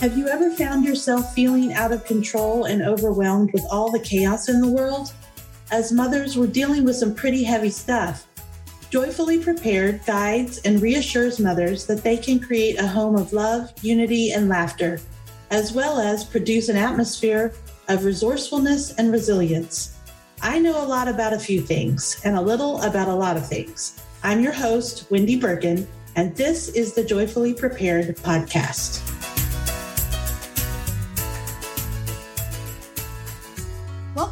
Have you ever found yourself feeling out of control and overwhelmed with all the chaos in the world? As mothers, we're dealing with some pretty heavy stuff. Joyfully Prepared guides and reassures mothers that they can create a home of love, unity, and laughter, as well as produce an atmosphere of resourcefulness and resilience. I know a lot about a few things and a little about a lot of things. I'm your host, Wendy Birkin, and this is the Joyfully Prepared podcast.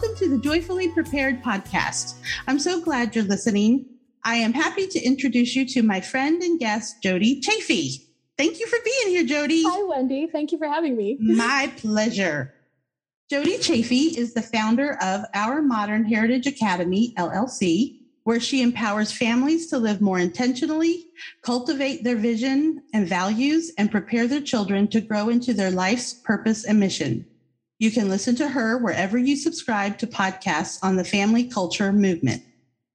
Welcome to the Joyfully Prepared podcast. I'm so glad you're listening. I am happy to introduce you to my friend and guest, Jody Chafee. Thank you for being here, Jody. Hi, Wendy. Thank you for having me. My pleasure. Jody Chafee is the founder of Our Modern Heritage Academy, LLC, where she empowers families to live more intentionally, cultivate their vision and values, and prepare their children to grow into their life's purpose and mission. You can listen to her wherever you subscribe to podcasts on the family culture movement.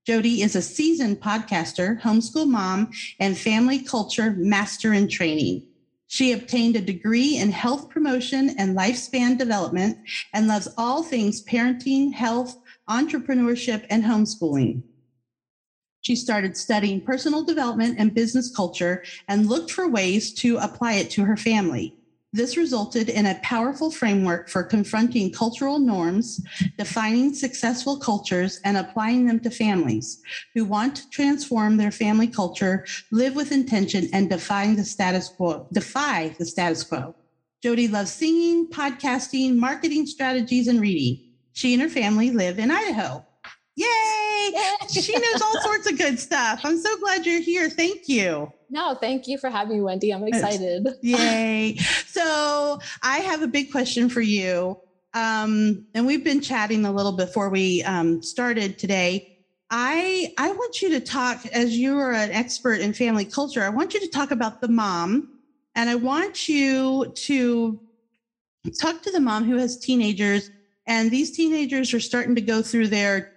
Jody is a seasoned podcaster, homeschool mom, and family culture master in training. She obtained a degree in health promotion and lifespan development and loves all things parenting, health, entrepreneurship, and homeschooling. She started studying personal development and business culture and looked for ways to apply it to her family. This resulted in a powerful framework for confronting cultural norms, defining successful cultures, and applying them to families who want to transform their family culture, live with intention, and defy the status quo. Defy the status quo. Jody loves singing, podcasting, marketing strategies, and reading. She and her family live in Idaho. Yay! she knows all sorts of good stuff. I'm so glad you're here. Thank you. No, thank you for having me, Wendy. I'm excited. Yay. So I have a big question for you. Um, and we've been chatting a little before we um, started today. I I want you to talk as you are an expert in family culture. I want you to talk about the mom, and I want you to talk to the mom who has teenagers, and these teenagers are starting to go through their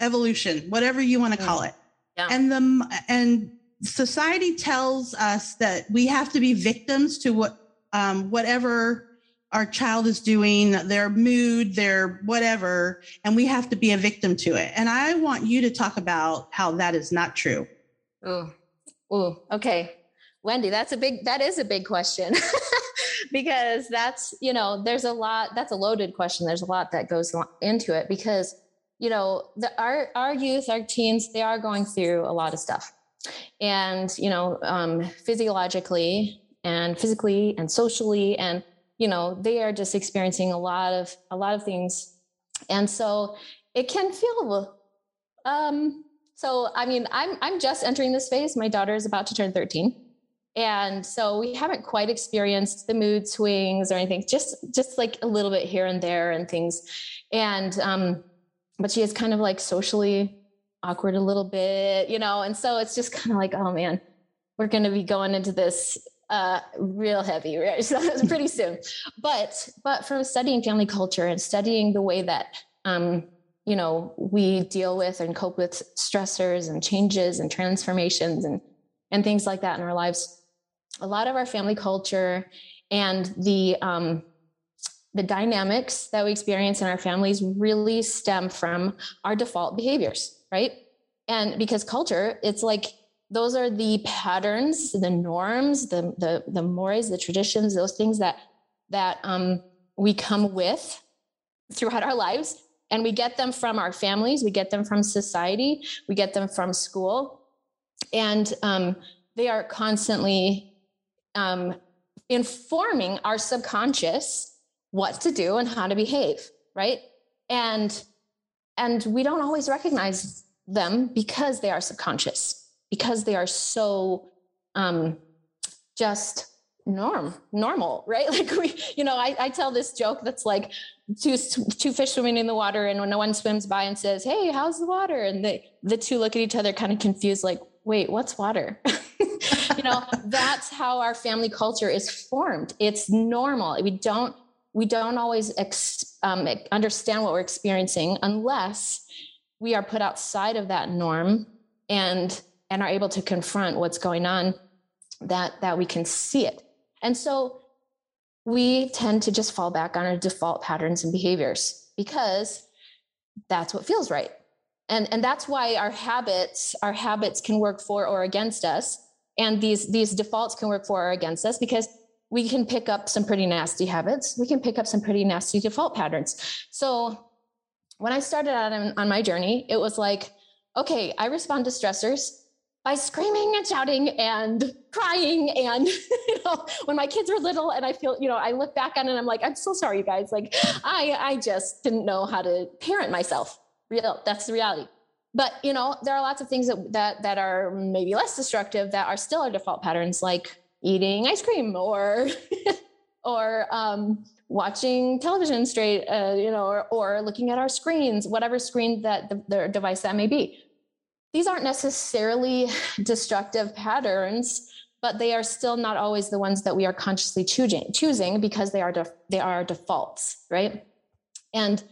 evolution, whatever you want to call it. Yeah. And the and society tells us that we have to be victims to what um, whatever our child is doing, their mood, their whatever, and we have to be a victim to it. And I want you to talk about how that is not true. Oh, oh, okay. Wendy, that's a big, that is a big question because that's, you know, there's a lot, that's a loaded question. There's a lot that goes into it because you know, the, our our youth, our teens, they are going through a lot of stuff, and you know, um, physiologically and physically and socially, and you know, they are just experiencing a lot of a lot of things, and so it can feel. Um, so I mean, I'm I'm just entering this phase. My daughter is about to turn 13 and so we haven't quite experienced the mood swings or anything just just like a little bit here and there and things and um but she is kind of like socially awkward a little bit, you know, and so it's just kind of like, oh man, we're going to be going into this uh, real heavy, right? So pretty soon. But but from studying family culture and studying the way that um, you know we deal with and cope with stressors and changes and transformations and and things like that in our lives, a lot of our family culture and the um, the dynamics that we experience in our families really stem from our default behaviors, right? And because culture, it's like those are the patterns, the norms, the the the mores, the traditions, those things that that um, we come with throughout our lives, and we get them from our families, we get them from society, we get them from school, and um, they are constantly um, informing our subconscious what to do and how to behave, right? And and we don't always recognize them because they are subconscious, because they are so um, just norm normal right? Like we you know I, I tell this joke that's like two two fish swimming in the water and when no one swims by and says hey how's the water? And the the two look at each other kind of confused like wait what's water? You know that's how our family culture is formed. It's normal. We don't we don't always ex, um, understand what we're experiencing unless we are put outside of that norm and and are able to confront what's going on that that we can see it and so we tend to just fall back on our default patterns and behaviors because that's what feels right. And, and that's why our habits, our habits can work for or against us. And these, these defaults can work for or against us because we can pick up some pretty nasty habits. We can pick up some pretty nasty default patterns. So when I started out on, on my journey, it was like, okay, I respond to stressors by screaming and shouting and crying and you know when my kids were little and i feel you know i look back on it and i'm like i'm so sorry you guys like i i just didn't know how to parent myself real that's the reality but you know there are lots of things that that that are maybe less destructive that are still our default patterns like eating ice cream or or um, watching television straight uh, you know or, or looking at our screens whatever screen that the, device that may be. These aren't necessarily destructive patterns but they are still not always the ones that we are consciously choosing choosing because they are def- they are defaults right? And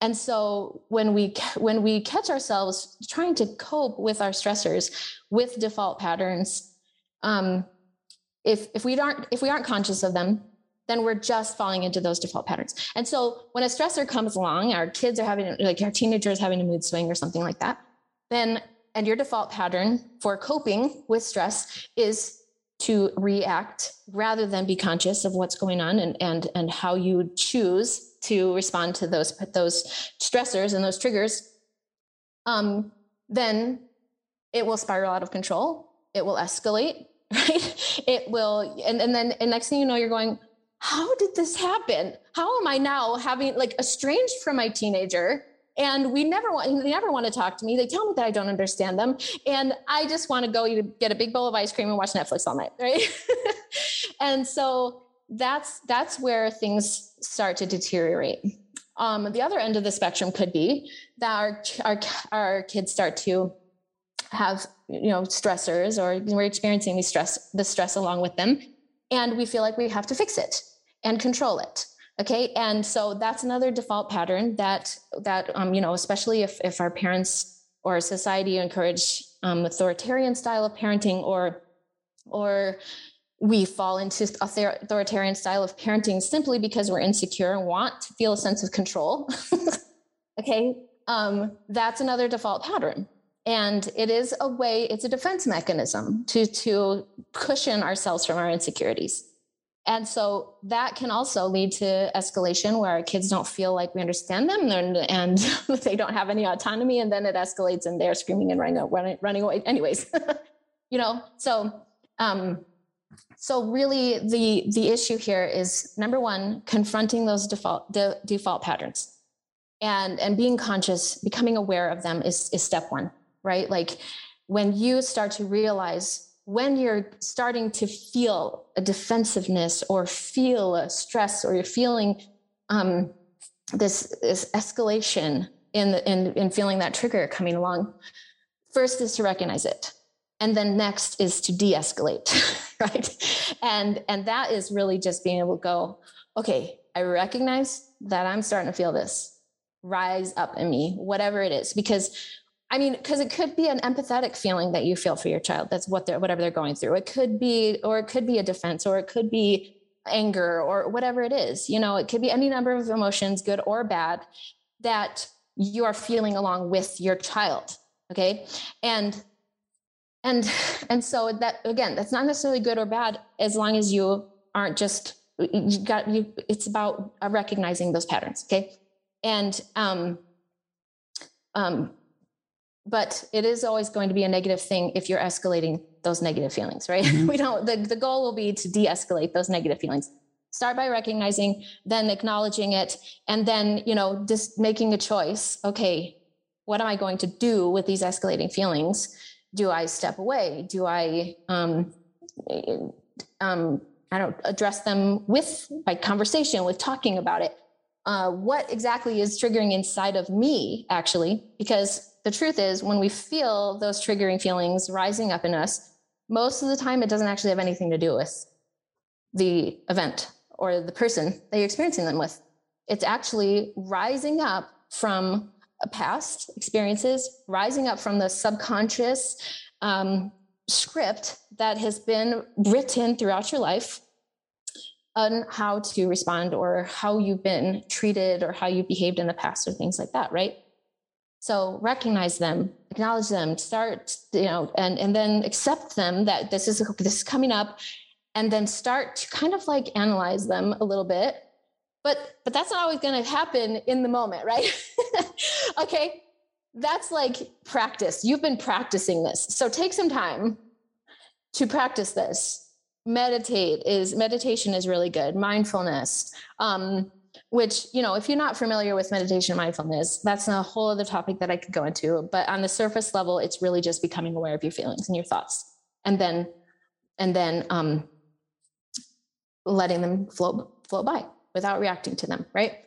and so when we when we catch ourselves trying to cope with our stressors with default patterns um, if if we aren't if we aren't conscious of them then we're just falling into those default patterns. And so when a stressor comes along our kids are having like our teenagers having a mood swing or something like that then and your default pattern for coping with stress is to react rather than be conscious of what's going on and and and how you choose to respond to those those stressors and those triggers um, then it will spiral out of control. It will escalate right? It will and, and then and next thing you know you're going how did this happen? How am i now having like estranged from my teenager and we never want they never want to talk to me. They tell me that i don't understand them and i just want to go eat, get a big bowl of ice cream and watch netflix all night right? And so that's that's where things start to deteriorate. Um, the other end of the spectrum could be that our, our our kids start to have you know stressors or we're experiencing the stress the stress along with them and we feel like we have to fix it and control it okay? And so that's another default pattern that that um, you know especially if if our parents or society encourage um, authoritarian style of parenting or or we fall into authoritarian style of parenting simply because we're insecure and want to feel a sense of control okay? Um, that's another default pattern and it is a way it's a defense mechanism to to cushion ourselves from our insecurities and so that can also lead to escalation where our kids don't feel like we understand them and, and they don't have any autonomy. And then it escalates and they're screaming and running, running, running away anyways, you know? So, um, so really the, the issue here is number one, confronting those default, de, default patterns and, and being conscious, becoming aware of them is, is step one, right? Like when you start to realize when you're starting to feel a defensiveness or feel a stress or you're feeling um, this, this escalation in, the, in, in feeling that trigger coming along, first is to recognize it. And then next is to de-escalate, right? And, and that is really just being able to go, okay, I recognize that I'm starting to feel this rise up in me, whatever it is, because I mean, because it could be an empathetic feeling that you feel for your child. That's what they're whatever they're going through. It could be, or it could be a defense, or it could be anger, or whatever it is. You know, it could be any number of emotions, good or bad, that you are feeling along with your child. Okay. And and and so that again, that's not necessarily good or bad as long as you aren't just you got you it's about recognizing those patterns. Okay. And um um but it is always going to be a negative thing if you're escalating those negative feelings right? Mm-hmm. we don't the, the goal will be to de-escalate those negative feelings. Start by recognizing then acknowledging it and then you know just making a choice. Okay what am i going to do with these escalating feelings? Do i step away? Do i um, um i don't address them with by conversation with talking about it? Uh, what exactly is triggering inside of me actually? Because the truth is, when we feel those triggering feelings rising up in us, most of the time it doesn't actually have anything to do with the event or the person that you're experiencing them with. It's actually rising up from past experiences, rising up from the subconscious um, script that has been written throughout your life on how to respond or how you've been treated or how you behaved in the past or things like that, right? So recognize them, acknowledge them, start, you know, and and then accept them that this is this is coming up, and then start to kind of like analyze them a little bit. But but that's not always going to happen in the moment, right? okay, that's like practice. You've been practicing this, so take some time to practice this meditate is meditation is really good mindfulness um, which you know if you're not familiar with meditation mindfulness that's a whole other topic that i could go into but on the surface level it's really just becoming aware of your feelings and your thoughts and then and then um, letting them flow flow by without reacting to them right?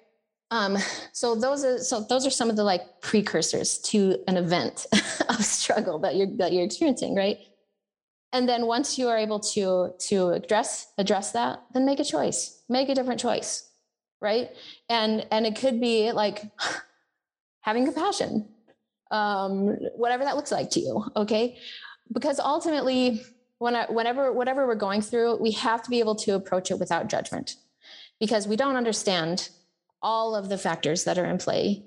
Um, so those are so those are some of the like precursors to an event of struggle that you're that you're experiencing right? And then once you are able to to address address that then make a choice. Make a different choice right? And and it could be like having compassion um whatever that looks like to you okay? Because ultimately when I, whenever whatever we're going through we have to be able to approach it without judgment. Because we don't understand all of the factors that are in play.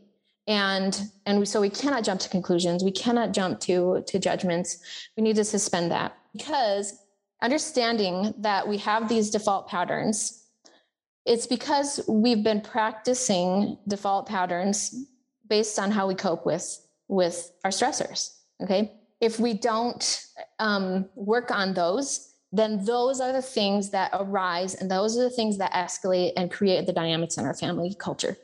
And and so we cannot jump to conclusions. We cannot jump to to judgments. We need to suspend that. Because understanding that we have these default patterns it's because we've been practicing default patterns based on how we cope with with our stressors okay? If we don't um, work on those then those are the things that arise and those are the things that escalate and create the dynamics in our family culture.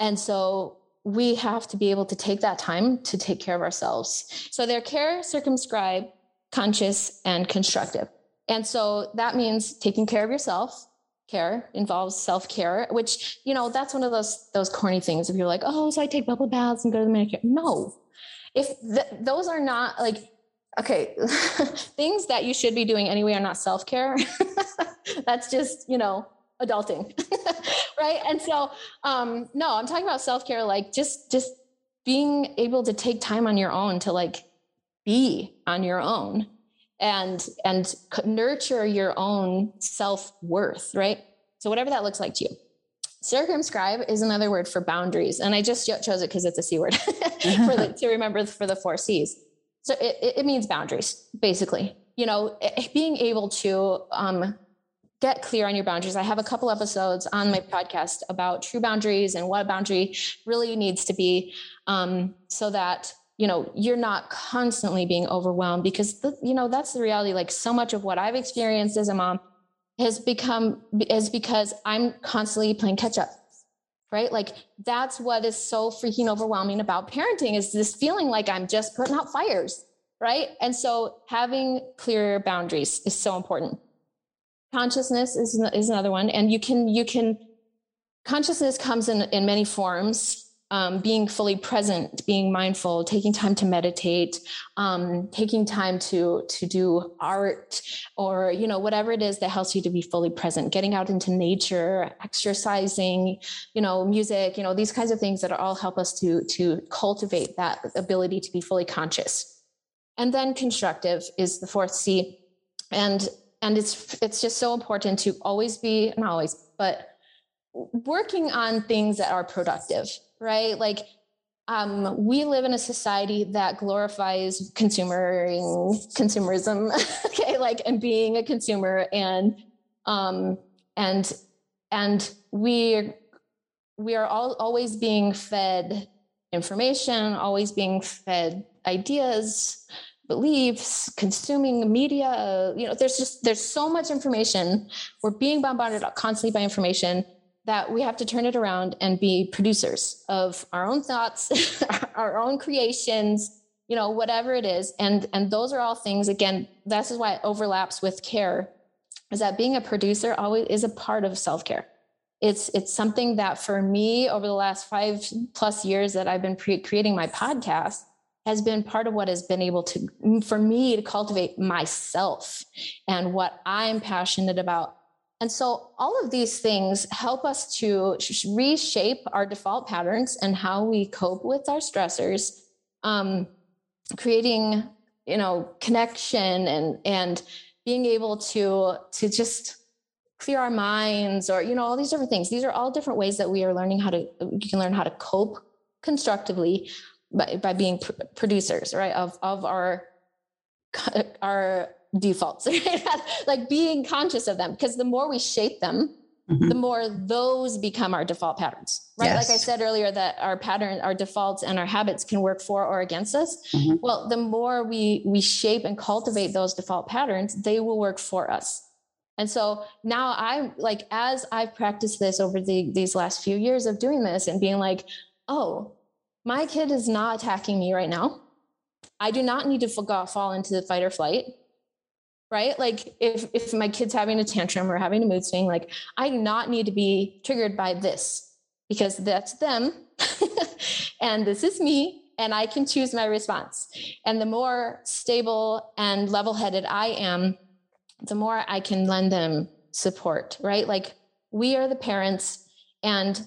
And so we have to be able to take that time to take care of ourselves. So their care circumscribe conscious and constructive. And so that means taking care of yourself care involves self-care which you know that's one of those those corny things. If you're like oh so i take bubble baths and go to the manicure. No. If th- those are not like okay things that you should be doing anyway are not self-care that's just you know adulting right? And so um no i'm talking about self-care like just just being able to take time on your own to like be on your own and and nurture your own self-worth right? So whatever that looks like to you. Circumscribe is another word for boundaries and i just chose it because it's a c word for the, to remember for the four c's. So it, it means boundaries basically. You know being able to um, get clear on your boundaries. I have a couple episodes on my podcast about true boundaries and what a boundary really needs to be um, so that you know you're not constantly being overwhelmed because the, you know that's the reality. Like so much of what i've experienced as a mom has become is because i'm constantly playing catch up right? Like that's what is so freaking overwhelming about parenting is this feeling like i'm just putting out fires right? And so having clear boundaries is so important. Consciousness is, is another one. And you can you can consciousness comes in in many forms um, being fully present, being mindful, taking time to meditate, um, taking time to to do art, or you know whatever it is that helps you to be fully present. Getting out into nature, exercising, you know, music, you know, these kinds of things that all help us to to cultivate that ability to be fully conscious. And then constructive is the fourth C, and and it's it's just so important to always be not always, but working on things that are productive right? Like um, we live in a society that glorifies consumering consumerism, okay, like and being a consumer and um, and and we we are all always being fed information, always being fed ideas, beliefs, consuming media. You know, there's just there's so much information. We're being bombarded constantly by information that we have to turn it around and be producers of our own thoughts, our own creations, you know, whatever it is. And and those are all things again, this is why it overlaps with care, is that being a producer always is a part of self-care. It's it's something that for me over the last five plus years that I've been pre- creating my podcast has been part of what has been able to for me to cultivate myself and what I'm passionate about and so all of these things help us to reshape our default patterns and how we cope with our stressors, um, creating, you know, connection and and being able to to just clear our minds or you know all these different things. These are all different ways that we are learning how to you can learn how to cope constructively by, by being pr- producers right of of our our defaults right? like being conscious of them because the more we shape them mm-hmm. the more those become our default patterns right yes. like i said earlier that our pattern our defaults and our habits can work for or against us mm-hmm. well the more we we shape and cultivate those default patterns they will work for us and so now I'm like, as I've practiced this over the, these last few years of doing this and being like, oh, my kid is not attacking me right now. I do not need to fall into the fight or flight. Right. Like if, if my kid's having a tantrum or having a mood swing, like I do not need to be triggered by this because that's them. and this is me and I can choose my response. And the more stable and level headed I am, the more I can lend them support, right? Like we are the parents and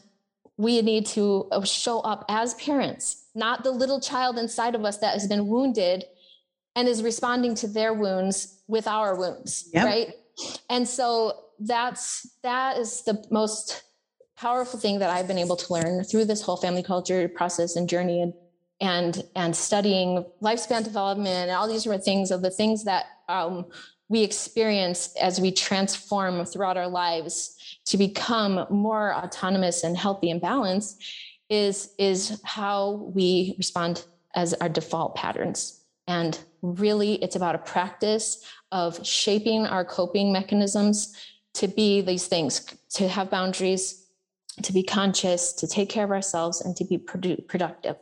we need to uh, show up as parents, not the little child inside of us that has been wounded and is responding to their wounds with our wounds, yep. right? And so that's that is the most powerful thing that I've been able to learn through this whole family culture process and journey and and and studying lifespan development and all these different things of the things that um, we experience as we transform throughout our lives to become more autonomous and healthy and balanced is is how we respond as our default patterns and really it's about a practice of shaping our coping mechanisms to be these things to have boundaries to be conscious to take care of ourselves and to be produ- productive.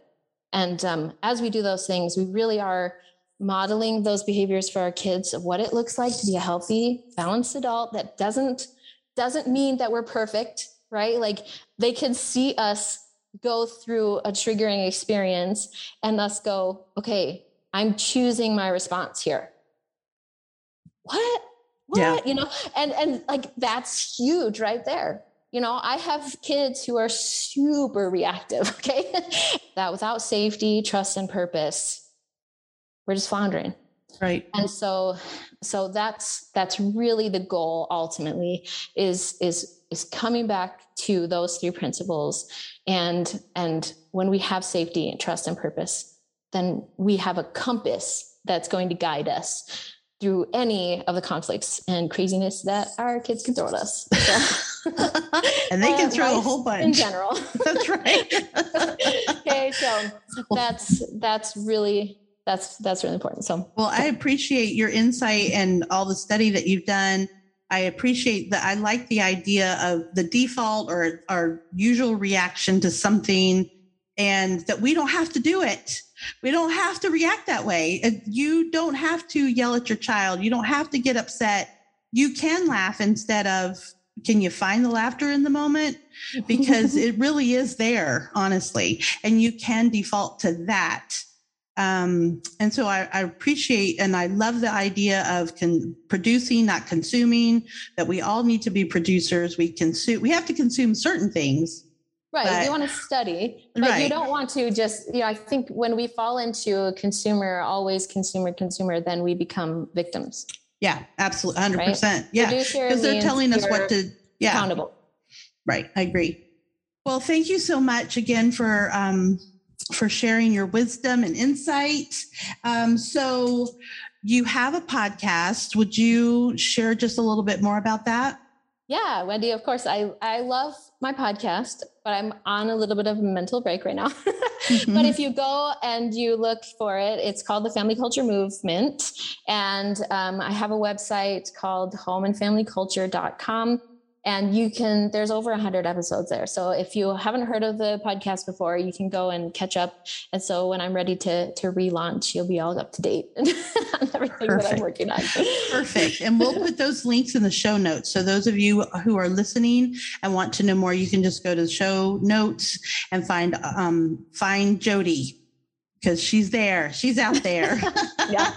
And um, as we do those things we really are modeling those behaviors for our kids of what it looks like to be a healthy balanced adult that doesn't doesn't mean that we're perfect right? Like they can see us go through a triggering experience and thus go okay i'm choosing my response here. What? What? Yeah. you know and and like that's huge right there. You know i have kids who are super reactive okay? That without safety trust and purpose we're just floundering. Right. And so so that's that's really the goal ultimately is is is coming back to those three principles and and when we have safety and trust and purpose then we have a compass that's going to guide us through any of the conflicts and craziness that our kids can throw at us. So. and they can uh, throw a whole bunch in general. that's right. okay, so that's that's really that's that's really important. So well, I appreciate your insight and all the study that you've done. I appreciate that. I like the idea of the default or our usual reaction to something and that we don't have to do it. We don't have to react that way. You don't have to yell at your child. You don't have to get upset. You can laugh instead of, can you find the laughter in the moment? Because it really is there, honestly. And you can default to that um, and so I, I, appreciate and I love the idea of con- producing, not consuming. That we all need to be producers. We consume. We have to consume certain things. Right. But, you want to study, but right. you don't want to just. You know, I think when we fall into a consumer, always consumer, consumer, then we become victims. Yeah, absolutely, hundred right? percent. Yeah, because they're telling us what to. Yeah, accountable. Right. I agree. Well, thank you so much again for. Um, for sharing your wisdom and insight. Um, so, you have a podcast. Would you share just a little bit more about that? Yeah, Wendy, of course. I, I love my podcast, but I'm on a little bit of a mental break right now. mm-hmm. But if you go and you look for it, it's called the Family Culture Movement. And um, I have a website called homeandfamilyculture.com and you can there's over 100 episodes there so if you haven't heard of the podcast before you can go and catch up and so when i'm ready to to relaunch you'll be all up to date on everything Perfect. that i'm working on Perfect. And we'll put those links in the show notes. So those of you who are listening and want to know more, you can just go to the show notes and find um, find Jody because she's there. She's out there. yeah.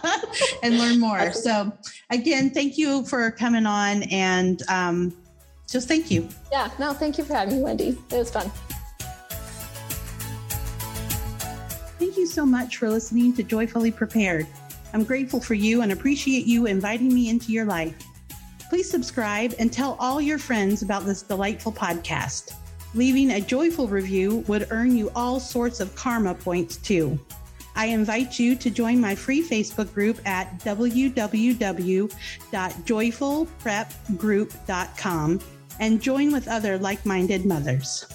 and learn more. So again, thank you for coming on and um, just thank you. Yeah, no, thank you for having me, Wendy. It was fun. Thank you so much for listening to Joyfully Prepared. I'm grateful for you and appreciate you inviting me into your life. Please subscribe and tell all your friends about this delightful podcast. Leaving a joyful review would earn you all sorts of karma points too. I invite you to join my free Facebook group at www.joyfulprepgroup.com and join with other like minded mothers.